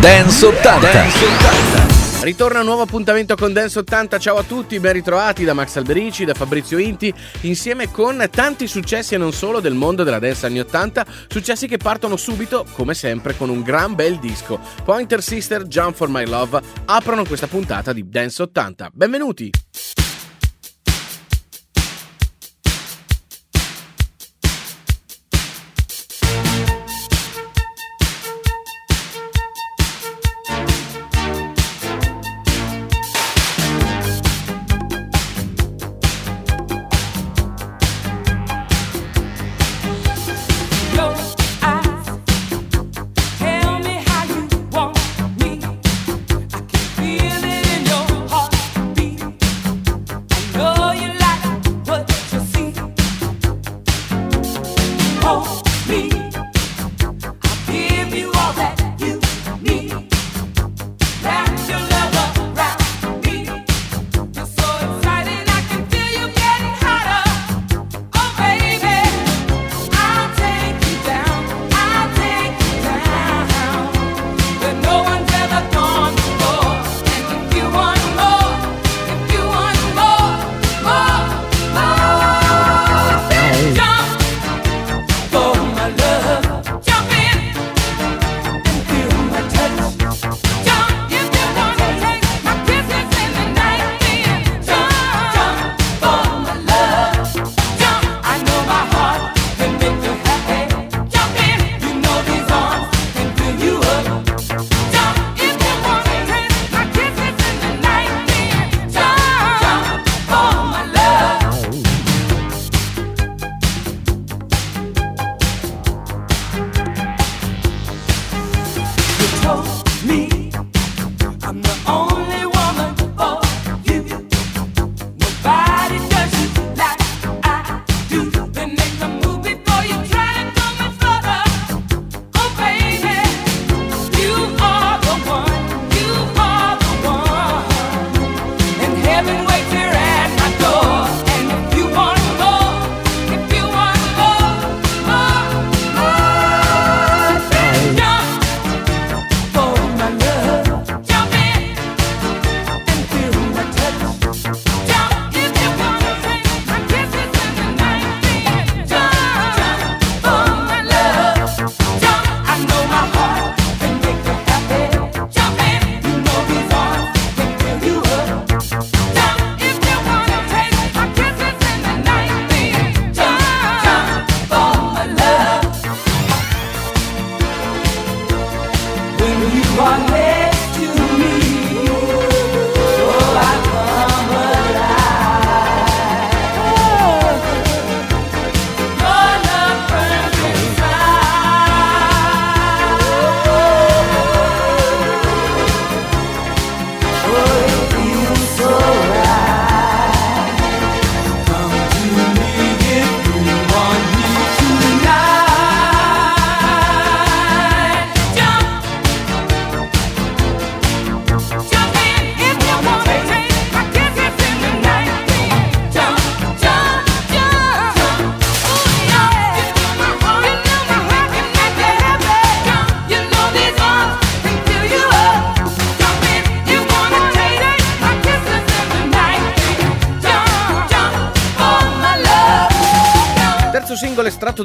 Dance 80. Dance 80. Ritorna un nuovo appuntamento con Dance 80. Ciao a tutti, ben ritrovati da Max Alberici, da Fabrizio Inti, insieme con tanti successi e non solo del mondo della dance anni 80, successi che partono subito, come sempre, con un gran bel disco. Pointer Sister, Jump for My Love aprono questa puntata di Dance 80. Benvenuti!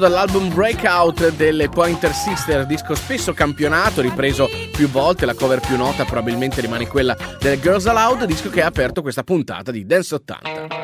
Dall'album Breakout delle Pointer Sister, disco spesso campionato, ripreso più volte, la cover più nota probabilmente rimane quella delle Girls Aloud, disco che ha aperto questa puntata di Dance 80.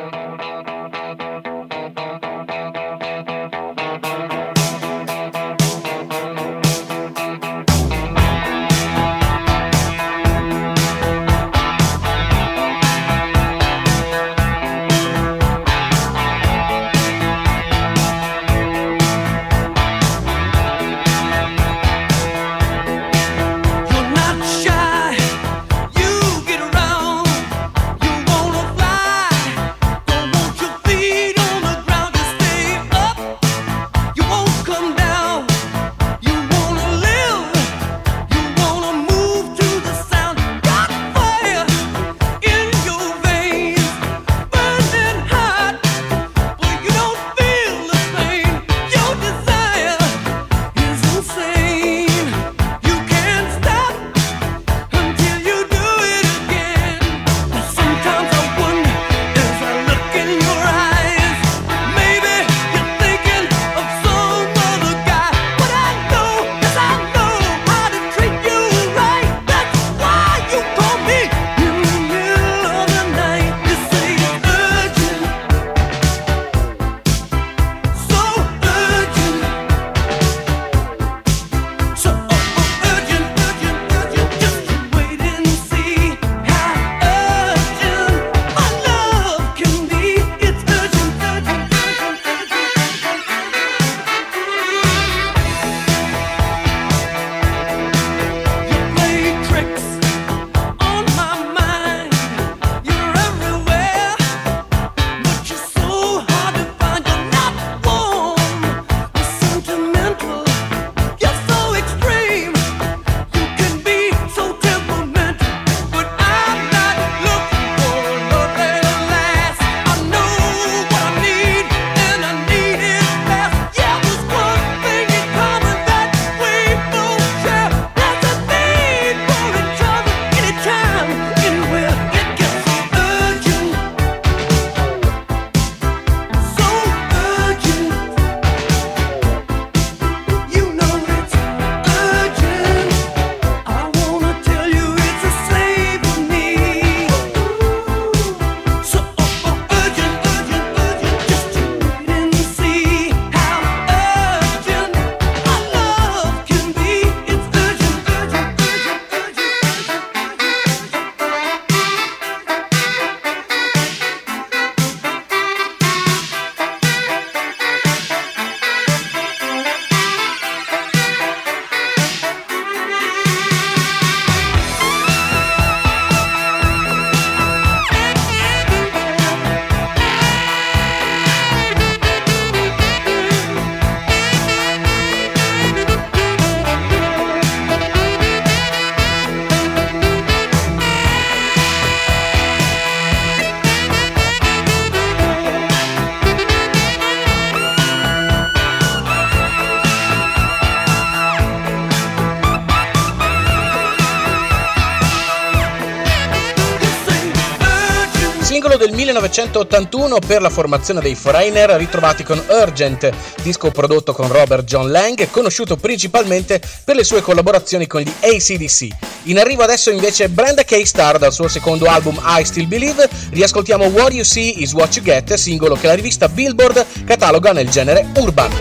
1981 per la formazione dei Foreigner ritrovati con Urgent, disco prodotto con Robert John Lang, conosciuto principalmente per le sue collaborazioni con gli ACDC. In arrivo adesso invece Brenda K. Star dal suo secondo album I Still Believe, riascoltiamo What You See Is What You Get, singolo che la rivista Billboard cataloga nel genere urban.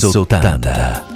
Dance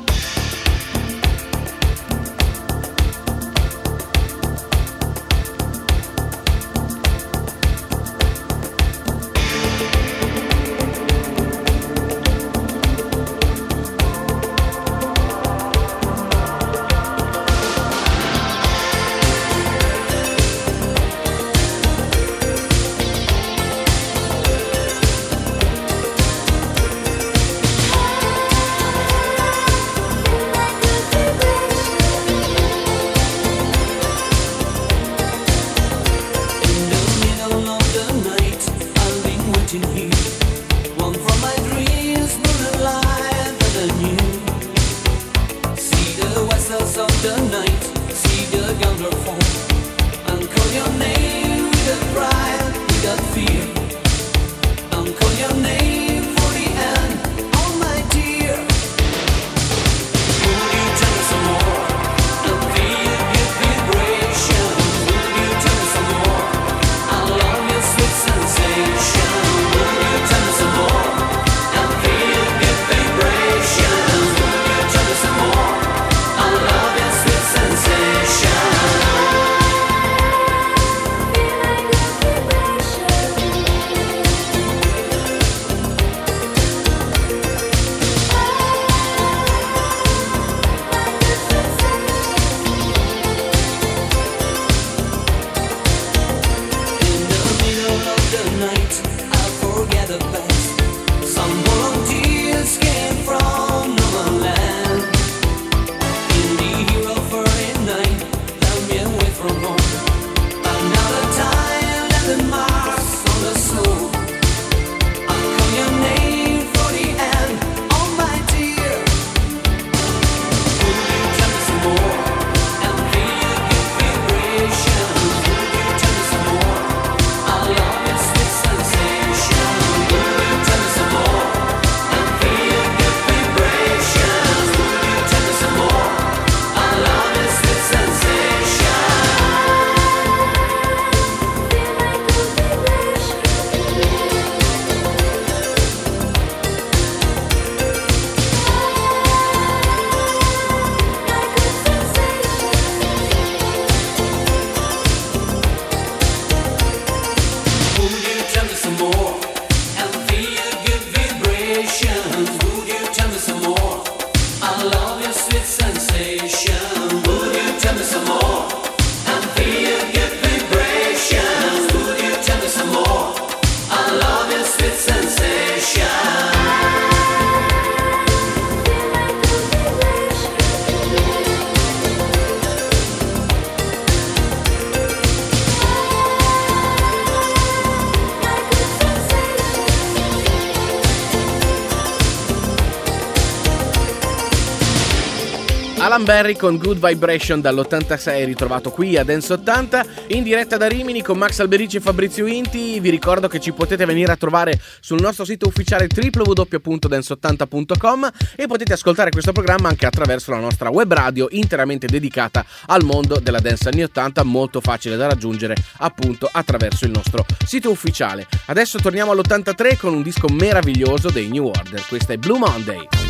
Alan Berry con Good Vibration dall'86 ritrovato qui a Dance 80 in diretta da Rimini con Max Alberici e Fabrizio Inti. Vi ricordo che ci potete venire a trovare sul nostro sito ufficiale www.dance80.com e potete ascoltare questo programma anche attraverso la nostra web radio interamente dedicata al mondo della dance anni 80, molto facile da raggiungere appunto attraverso il nostro sito ufficiale. Adesso torniamo all'83 con un disco meraviglioso dei New Order. Questa è Blue Monday.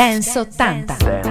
Dance 80.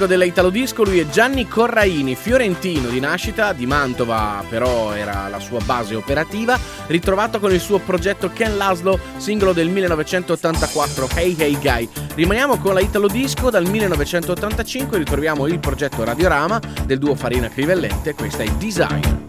Classico della Italo Disco, lui è Gianni Corraini, fiorentino di nascita, di Mantova però era la sua base operativa, ritrovato con il suo progetto Ken Laszlo, singolo del 1984 Hey Hey Guy. Rimaniamo con la Italo Disco, dal 1985 ritroviamo il progetto Radiorama del duo Farina Crivellente, questa è Desire.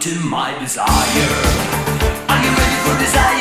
to my desire. Are you ready for desire?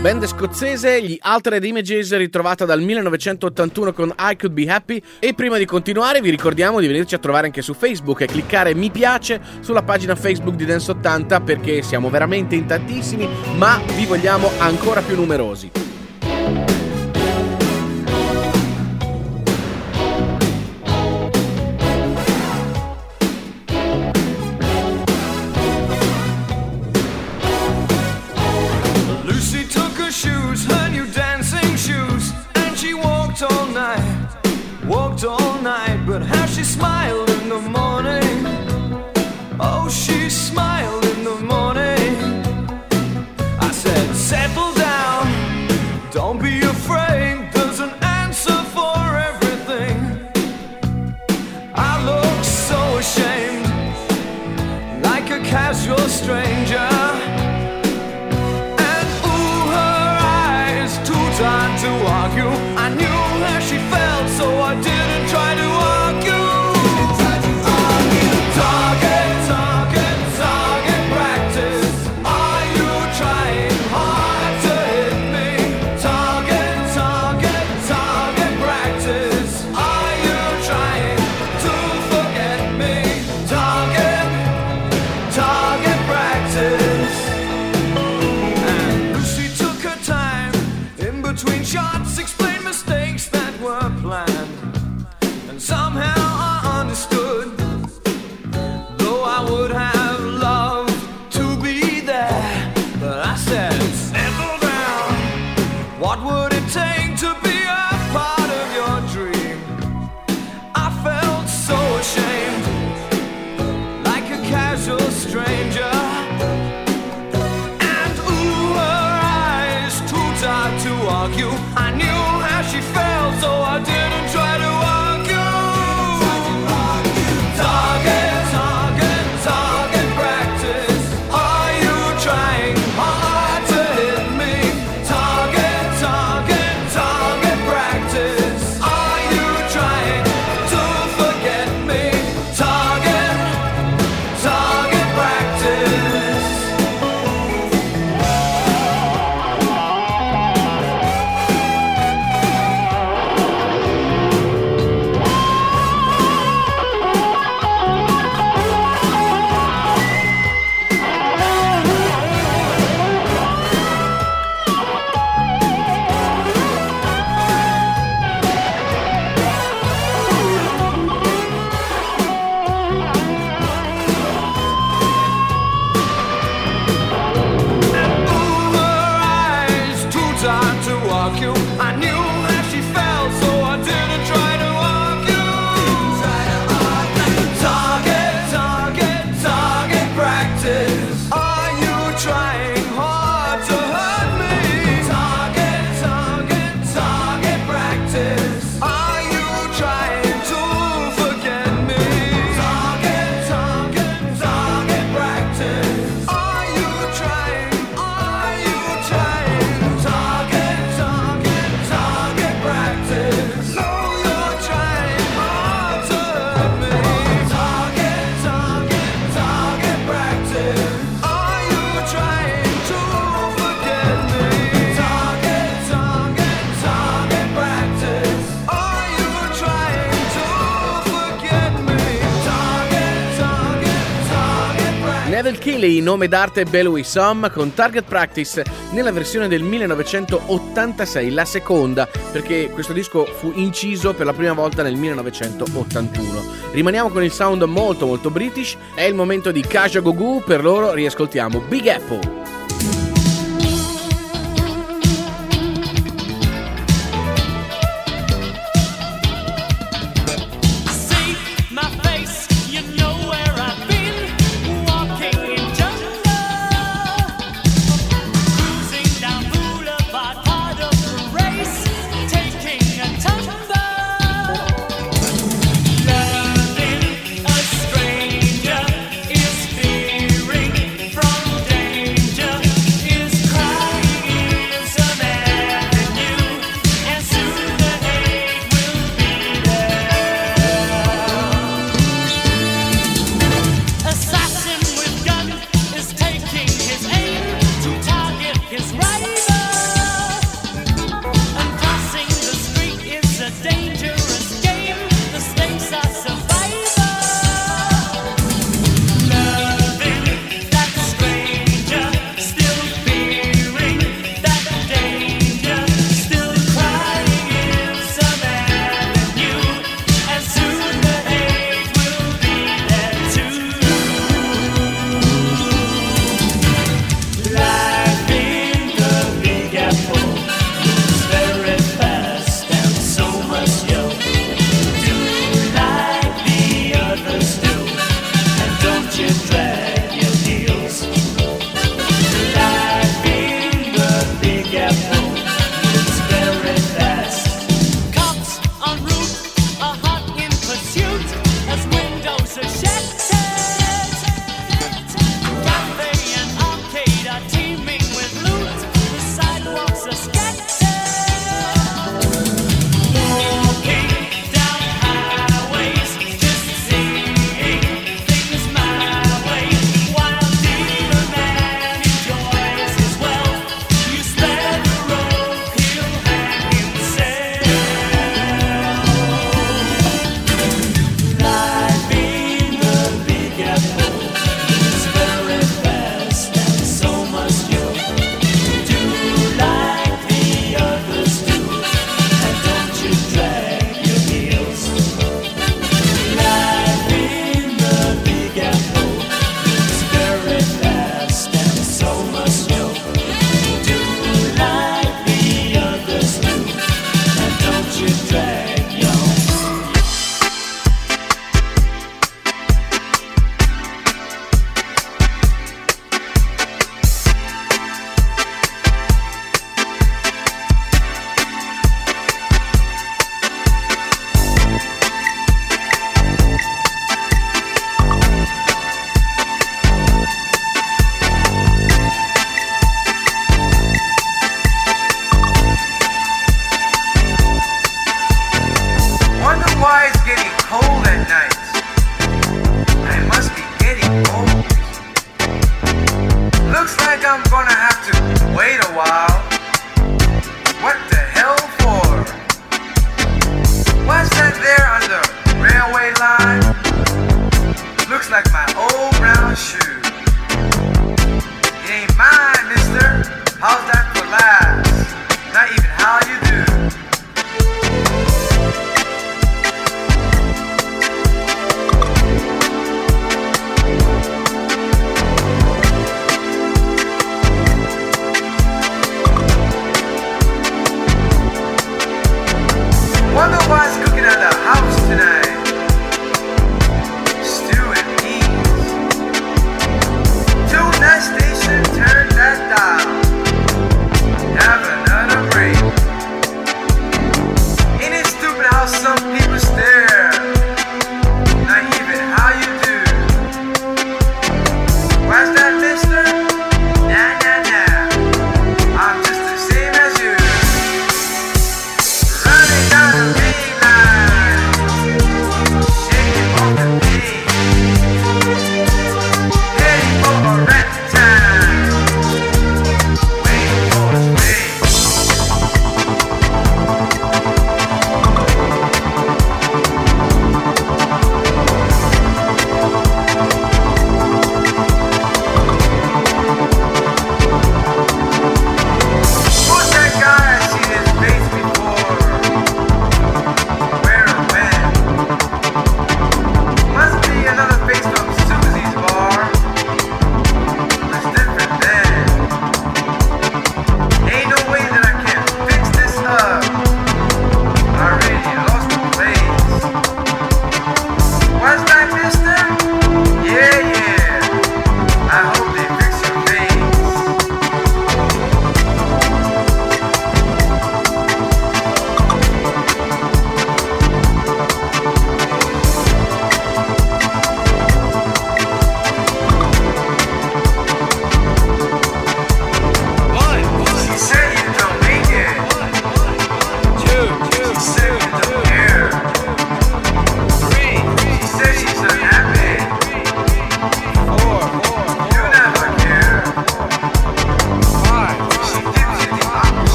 Band scozzese, gli Altered Images ritrovata dal 1981 con I Could Be Happy e prima di continuare vi ricordiamo di venirci a trovare anche su Facebook e cliccare mi piace sulla pagina Facebook di Dance 80 perché siamo veramente in tantissimi ma vi vogliamo ancora più numerosi. smile. Nome d'arte Bellowy Som, con Target Practice nella versione del 1986, la seconda, perché questo disco fu inciso per la prima volta nel 1981. Rimaniamo con il sound molto molto british, è il momento di Kaja Gogu, per loro riascoltiamo Big Apple.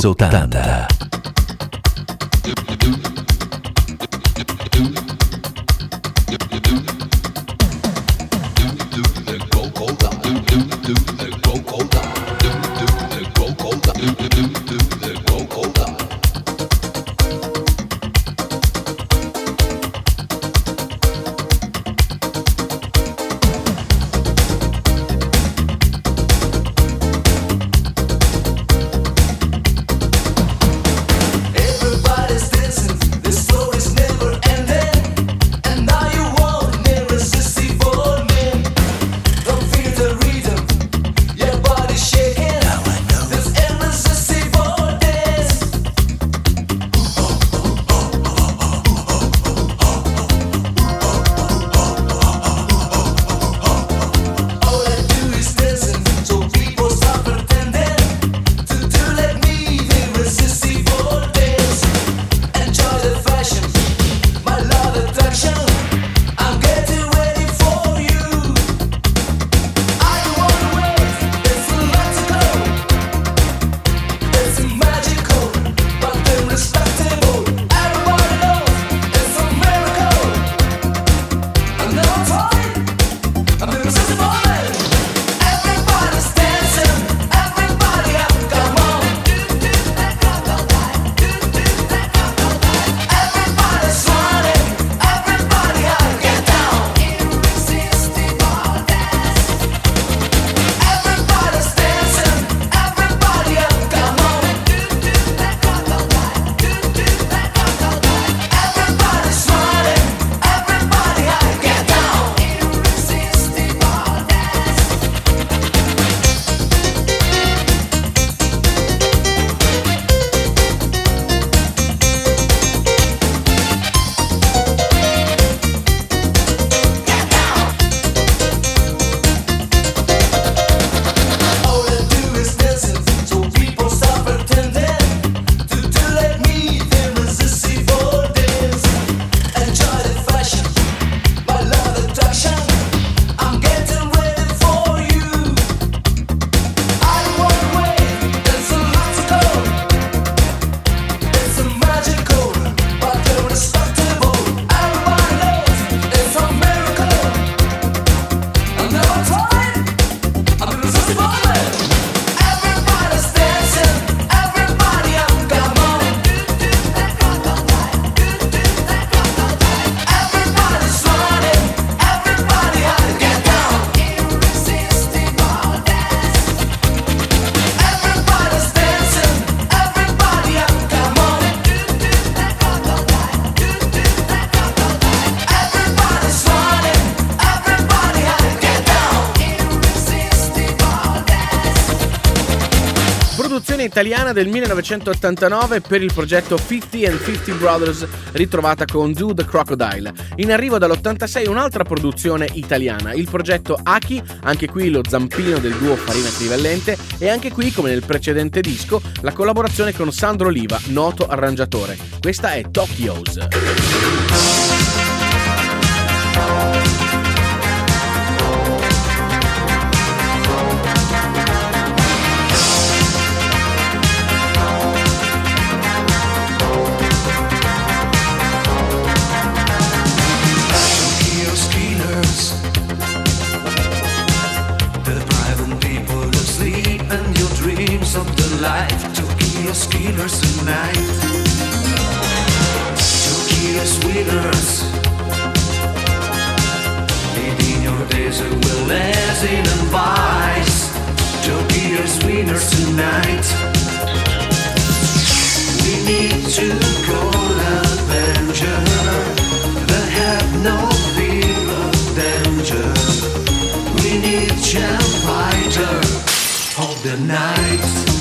Dance 80. Italiana del 1989 per il progetto 50 and 50 Brothers ritrovata con Do the Crocodile. In arrivo dall'86 un'altra produzione italiana, il progetto Aki, anche qui lo zampino del duo Farina Crivellente e anche qui come nel precedente disco la collaborazione con Sandro Oliva, noto arrangiatore. Questa è Tokyo's. Sweeters tonight. Tequila sweeters. Leading your days with lessing and vice. Tequila sweeters tonight. We need to go adventure. That have no fear of danger. We need champ fighter of the night.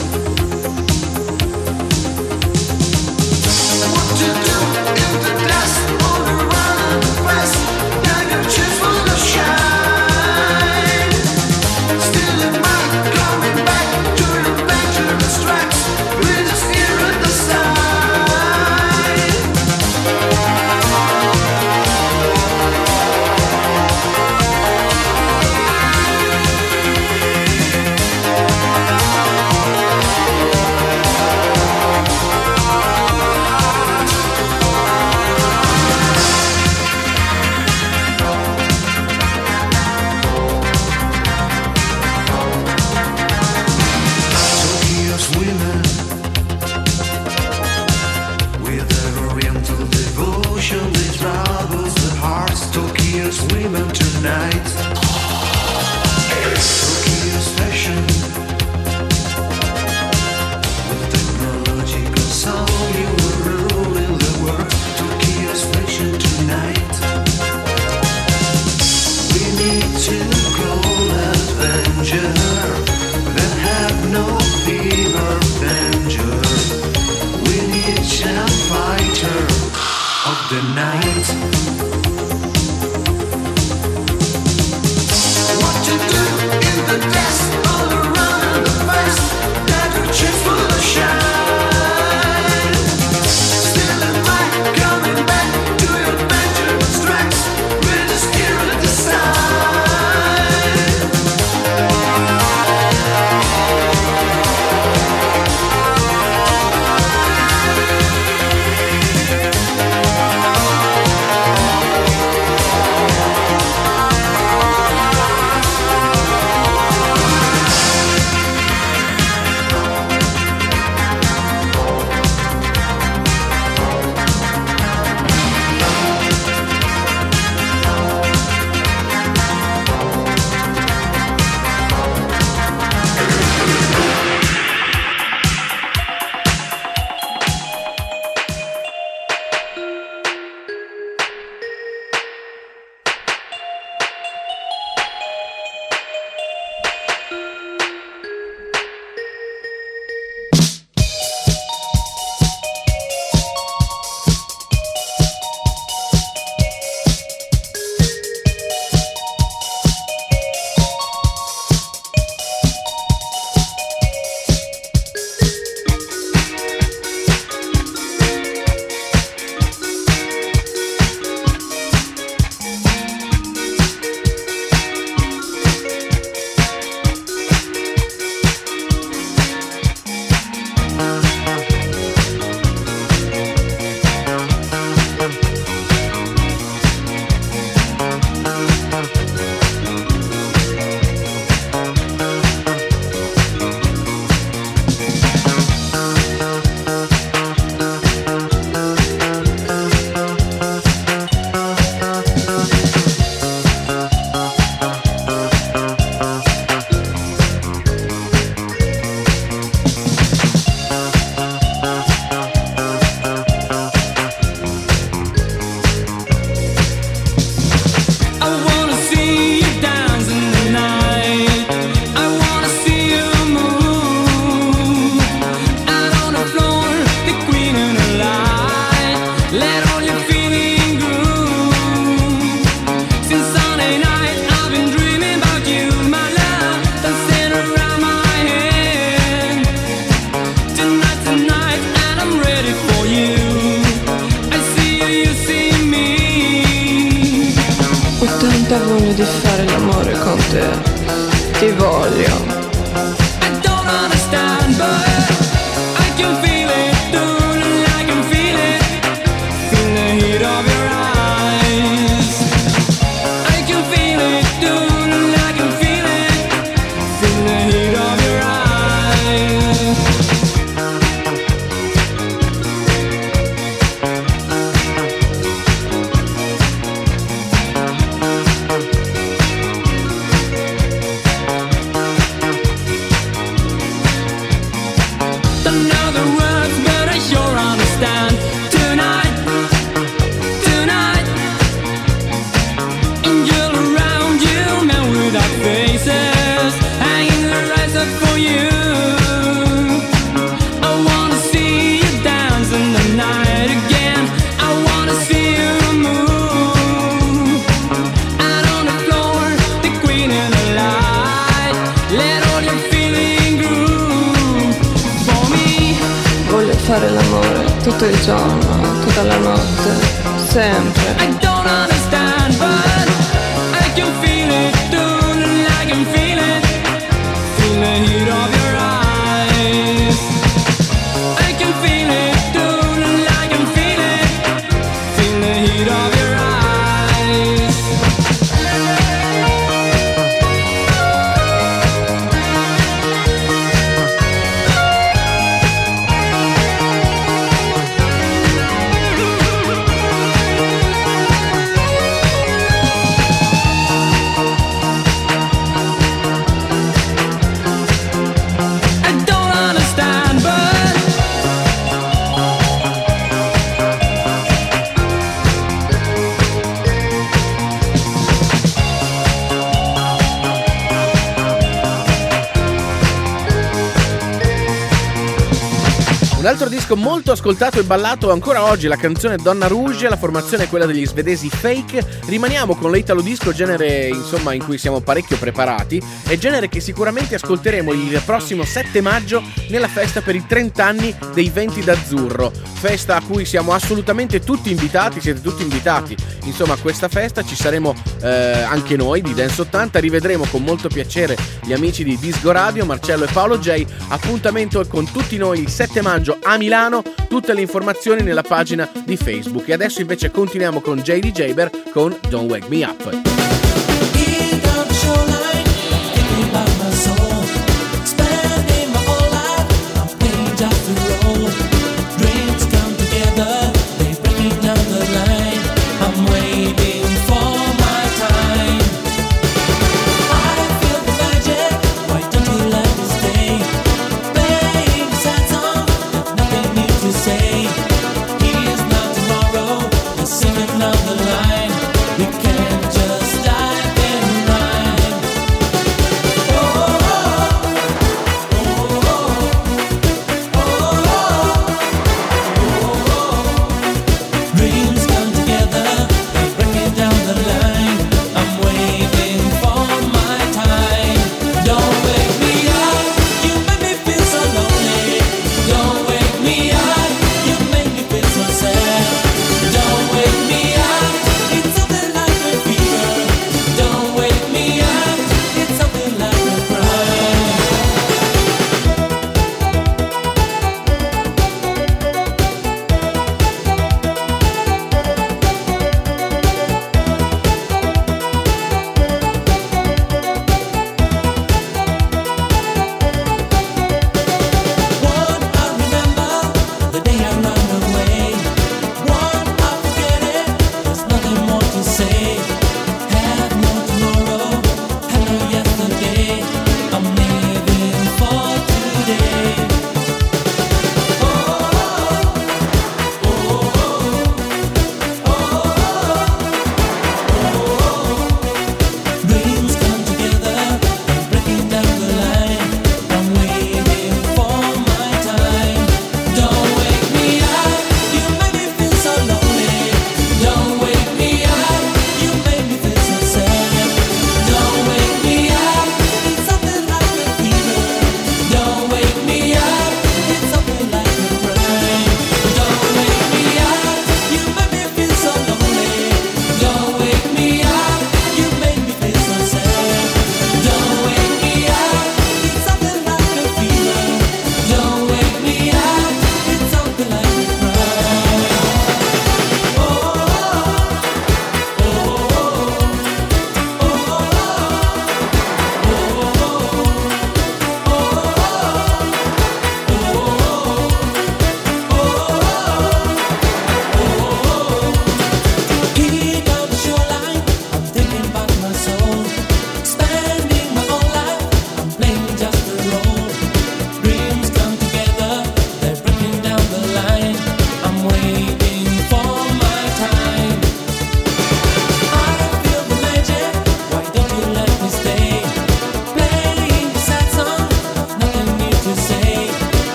Molto ascoltato e ballato ancora oggi, la canzone Donna Rouge, la formazione è quella degli svedesi Fake. Rimaniamo con l'Italo Disco, genere insomma in cui siamo parecchio preparati e genere che sicuramente ascolteremo il prossimo 7 maggio nella festa per i 30 anni dei Venti d'Azzurro. Festa a cui siamo assolutamente tutti invitati, siete tutti invitati. Insomma, a questa festa ci saremo eh, anche noi di Dance 80, rivedremo con molto piacere gli amici di Disco Radio, Marcello e Paolo J. Appuntamento con tutti noi il 7 maggio a Milano, tutte le informazioni nella pagina di Facebook. E adesso invece continuiamo con JD Jaber con Don't Wake Me Up.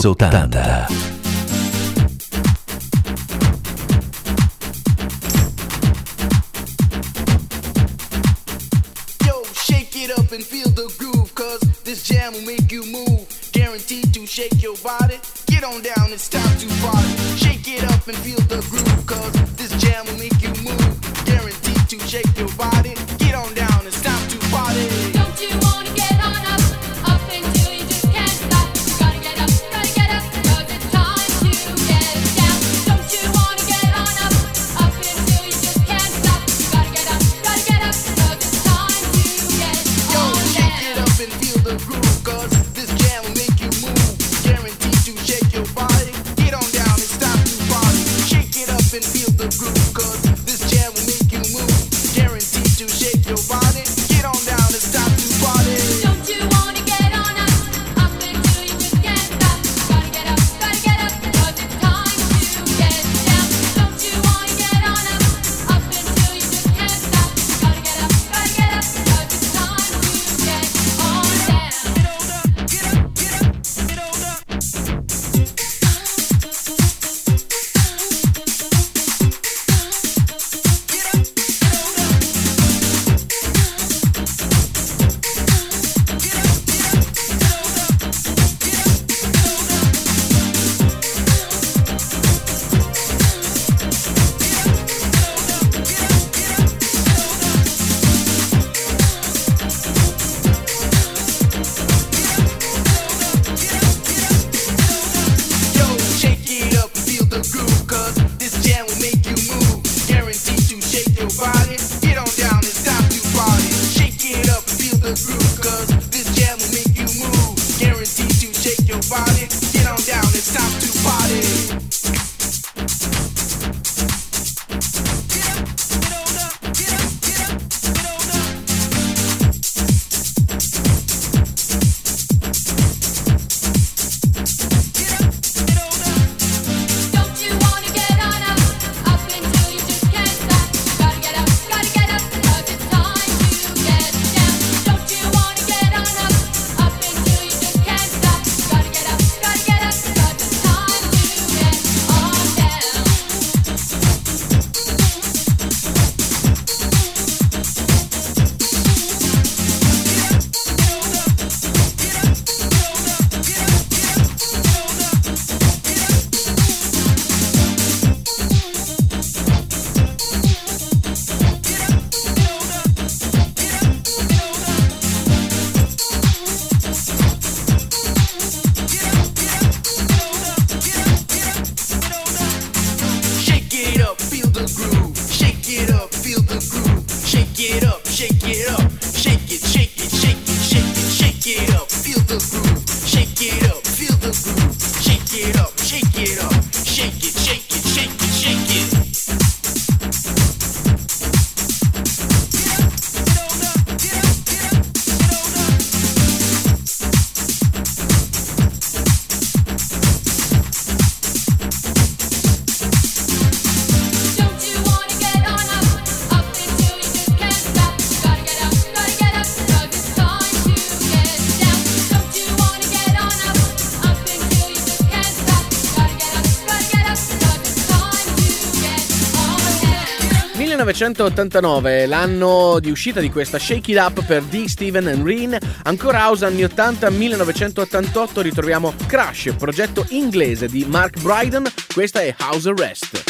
resultado. 1989, l'anno di uscita di questa Shake It Up per D. Steven and Reen. Ancora house anni 80, 1988 ritroviamo Crash, progetto inglese di Mark Bryden. Questa è House Arrest.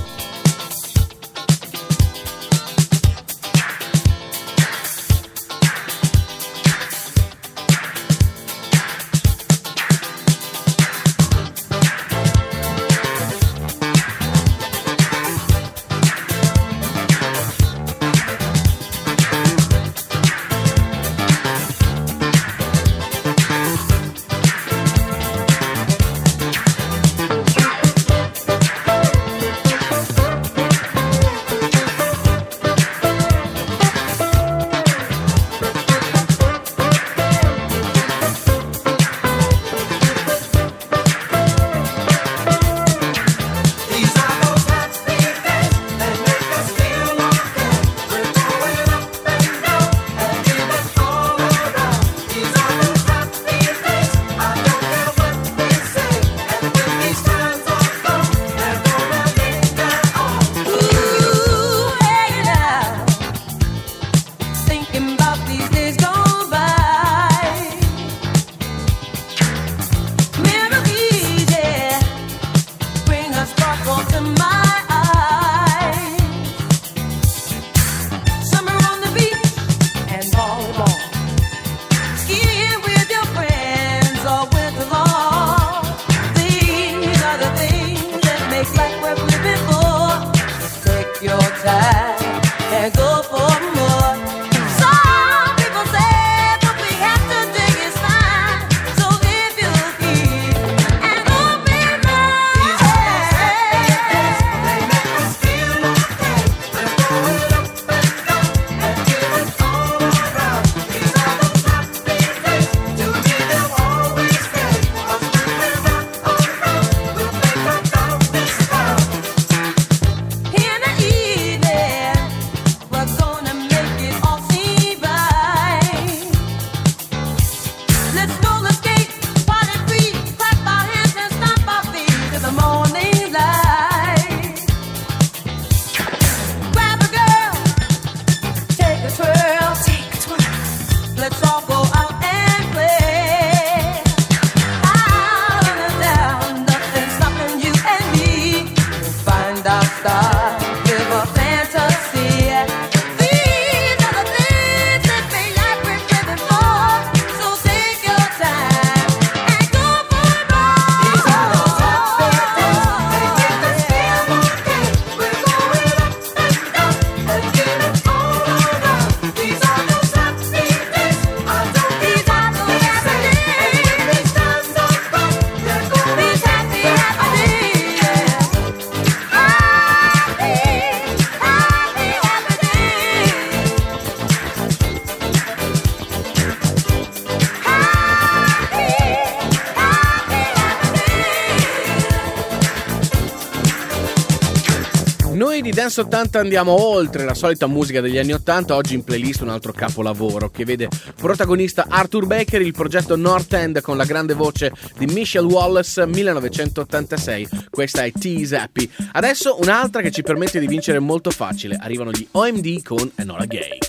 Dance 80 andiamo oltre la solita musica degli anni 80, oggi in playlist un altro capolavoro che vede protagonista Arthur Baker il progetto North End con la grande voce di Michelle Wallace 1986. Questa è Tease Happy. Adesso un'altra che ci permette di vincere molto facile. Arrivano gli OMD con Enola Gay.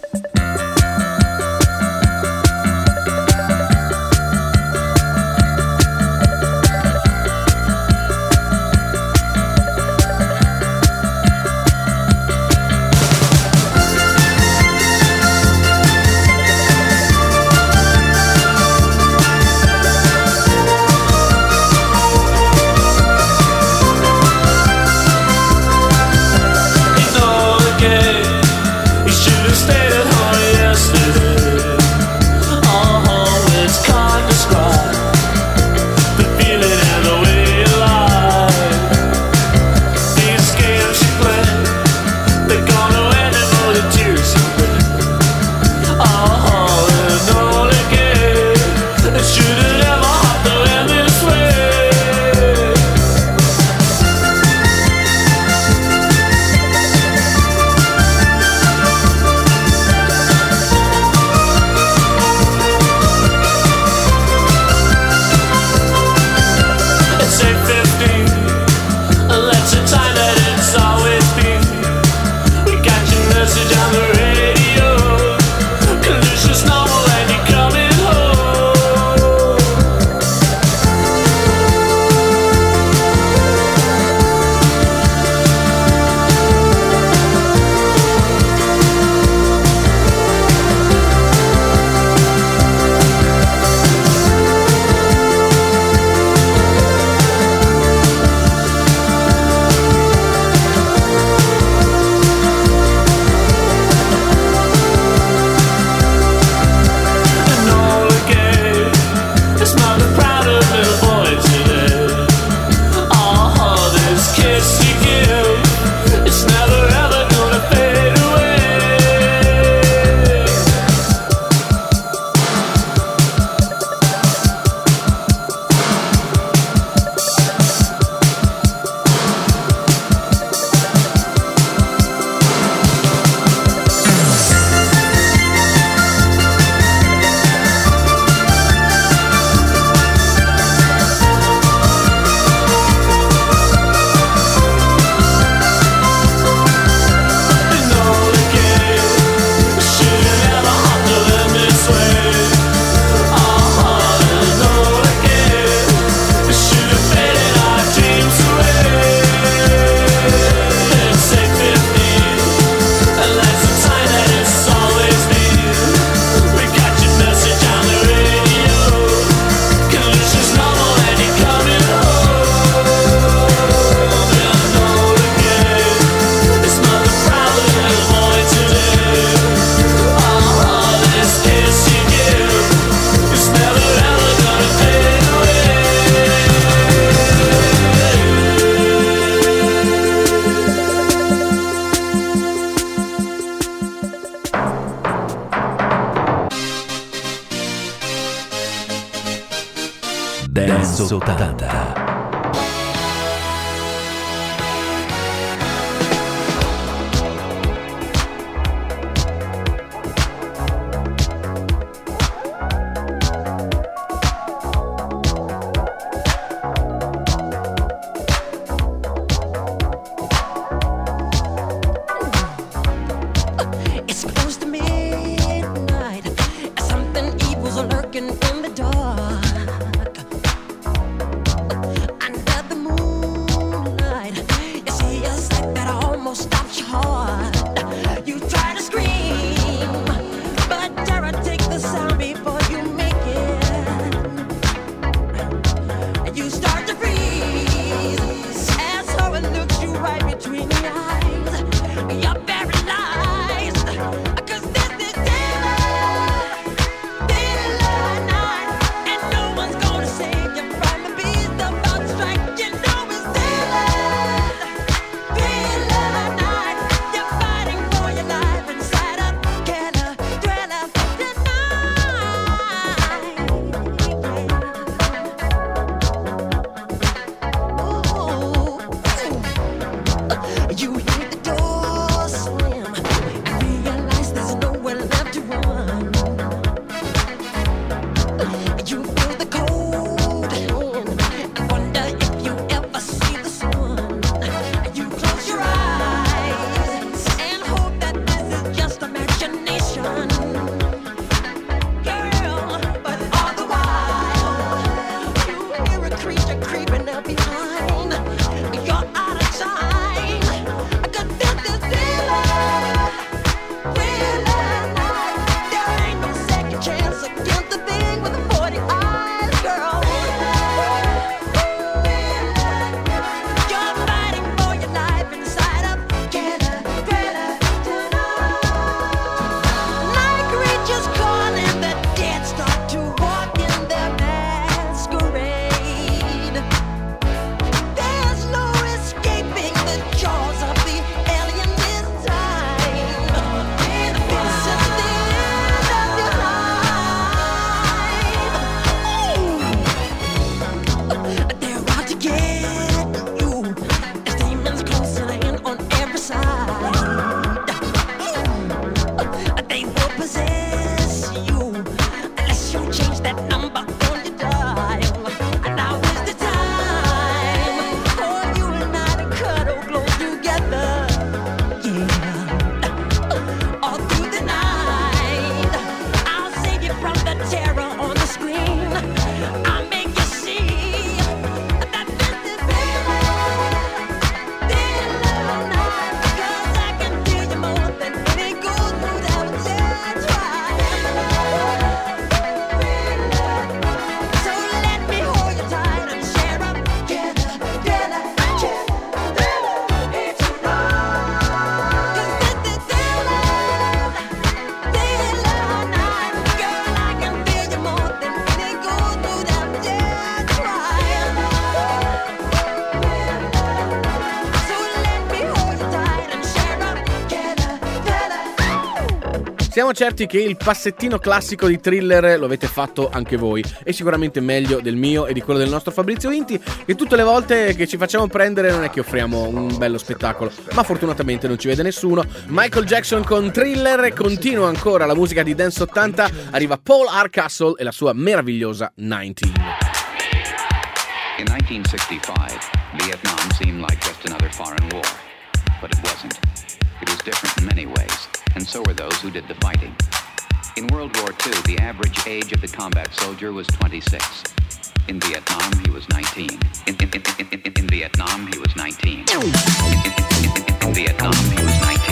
Certi che il passettino classico di thriller lo avete fatto anche voi e sicuramente meglio del mio e di quello del nostro Fabrizio Inti che tutte le volte che ci facciamo prendere non è che offriamo un bello spettacolo, ma fortunatamente non ci vede nessuno. Michael Jackson con thriller continua ancora la musica di Dance 80, arriva Paul R. Castle e la sua meravigliosa 19. In 1965, Vietnam seemed like just another foreign war, but it wasn't. It was different in many ways. and so were those who did the fighting. In World War II, the average age of the combat soldier was 26. In Vietnam, he was 19. In, in, in, in Vietnam, he was 19. in Vietnam, he was 19.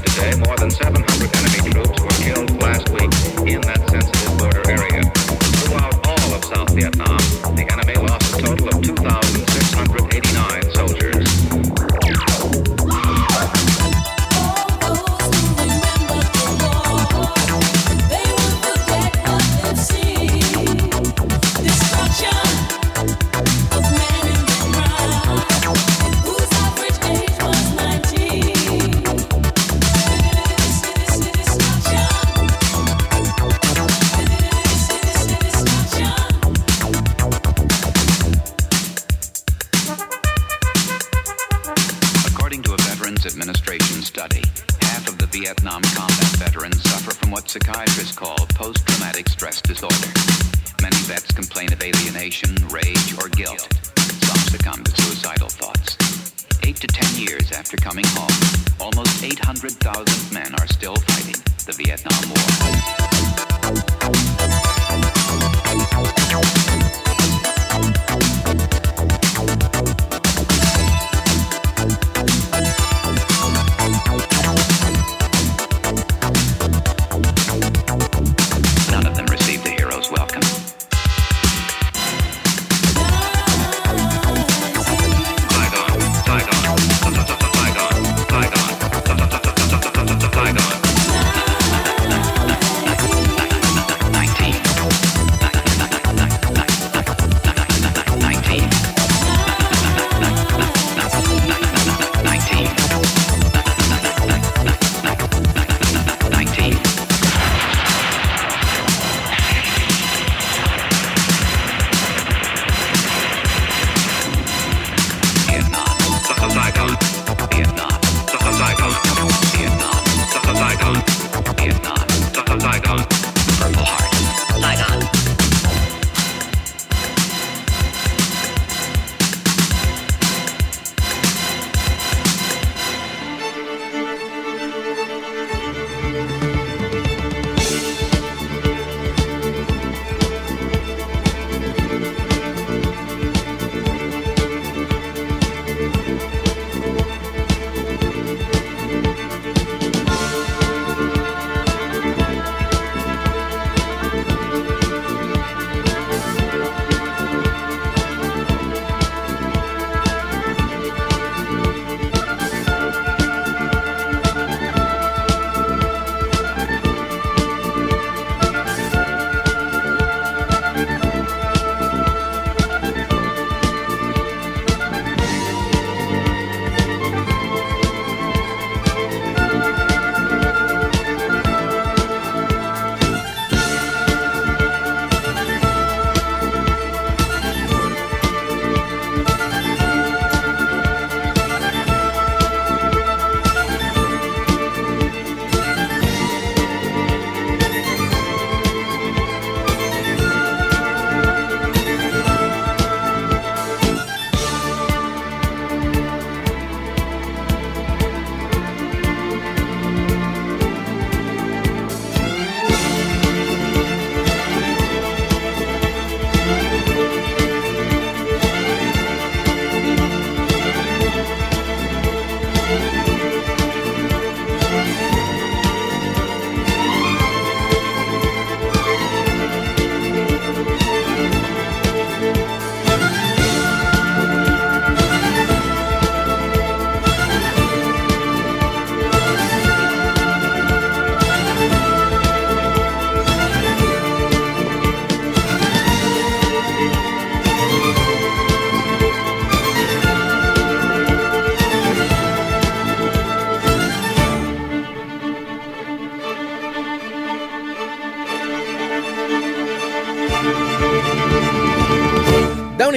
today more than 700 enemy troops were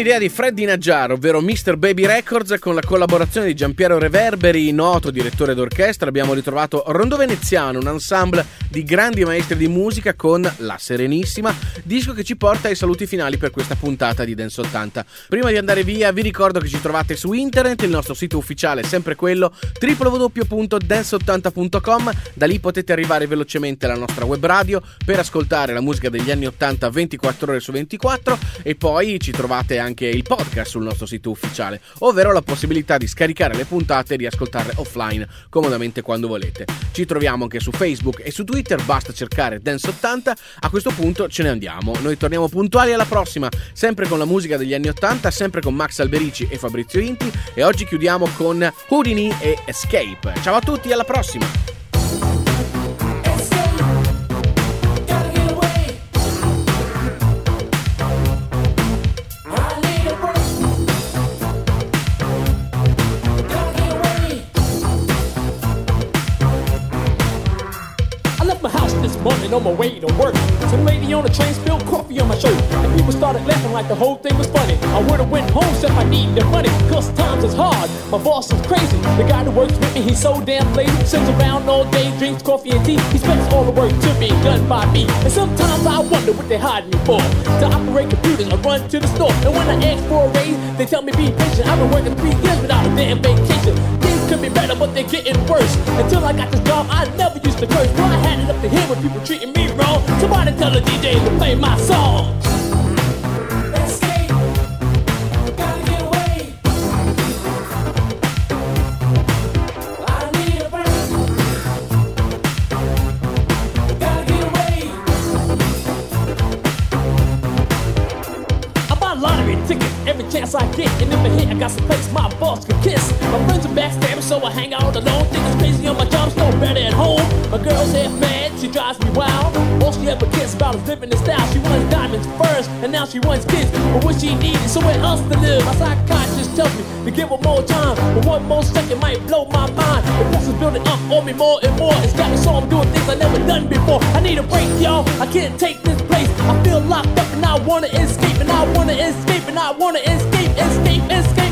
un'idea di Freddy Najjar, ovvero Mr. Baby Records, con la collaborazione di Giampiero Reverberi, noto direttore d'orchestra, abbiamo ritrovato Rondo Veneziano, un ensemble di grandi maestri di musica con La Serenissima, disco che ci porta ai saluti finali per questa puntata di Dance 80. Prima di andare via vi ricordo che ci trovate su internet, il nostro sito ufficiale è sempre quello www.dance80.com, da lì potete arrivare velocemente alla nostra web radio per ascoltare la musica degli anni 80 24 ore su 24 e poi ci trovate anche il podcast sul nostro sito ufficiale, ovvero la possibilità di scaricare le puntate e riascoltarle offline comodamente quando volete. Ci troviamo anche su Facebook e su Twitter, basta cercare Dance 80. A questo punto ce ne andiamo. Noi torniamo puntuali alla prossima, sempre con la musica degli anni 80, sempre con Max Alberici e Fabrizio Inti e oggi chiudiamo con Houdini e Escape. Ciao a tutti, alla prossima! On my way to work. Some lady on the train spilled coffee on my shirt. And people started laughing like the whole thing was funny. I would've went home, said I need the money. Cause times is hard. My boss is crazy. The guy that works with me, he's so damn lazy. Sits around all day, drinks coffee and tea. He spends all the work to be done by me. And sometimes I wonder what they hide me for. To operate computers, I run to the store. And when I ask for a raise, they tell me be patient. I've been working three years without a damn vacation. Could be better, but they're getting worse. Until I got this job, I never used to curse. Well, I had it up to here when people treating me wrong. Somebody tell the DJ to play my song. Hang out alone. Think it's crazy on my job, so better at home. My girl's half mad, she drives me wild. All she ever cares about is living in style. She wants diamonds first, and now she wants kids. But what she needs is somewhere else to live. My psychiatrist tells me to give her more time. But one more second might blow my mind. The pressure's building up on me more and more. It's got me so I'm doing things I never done before. I need a break, y'all. I can't take this place. I feel locked up and I wanna escape, and I wanna escape, and I wanna escape, escape, escape.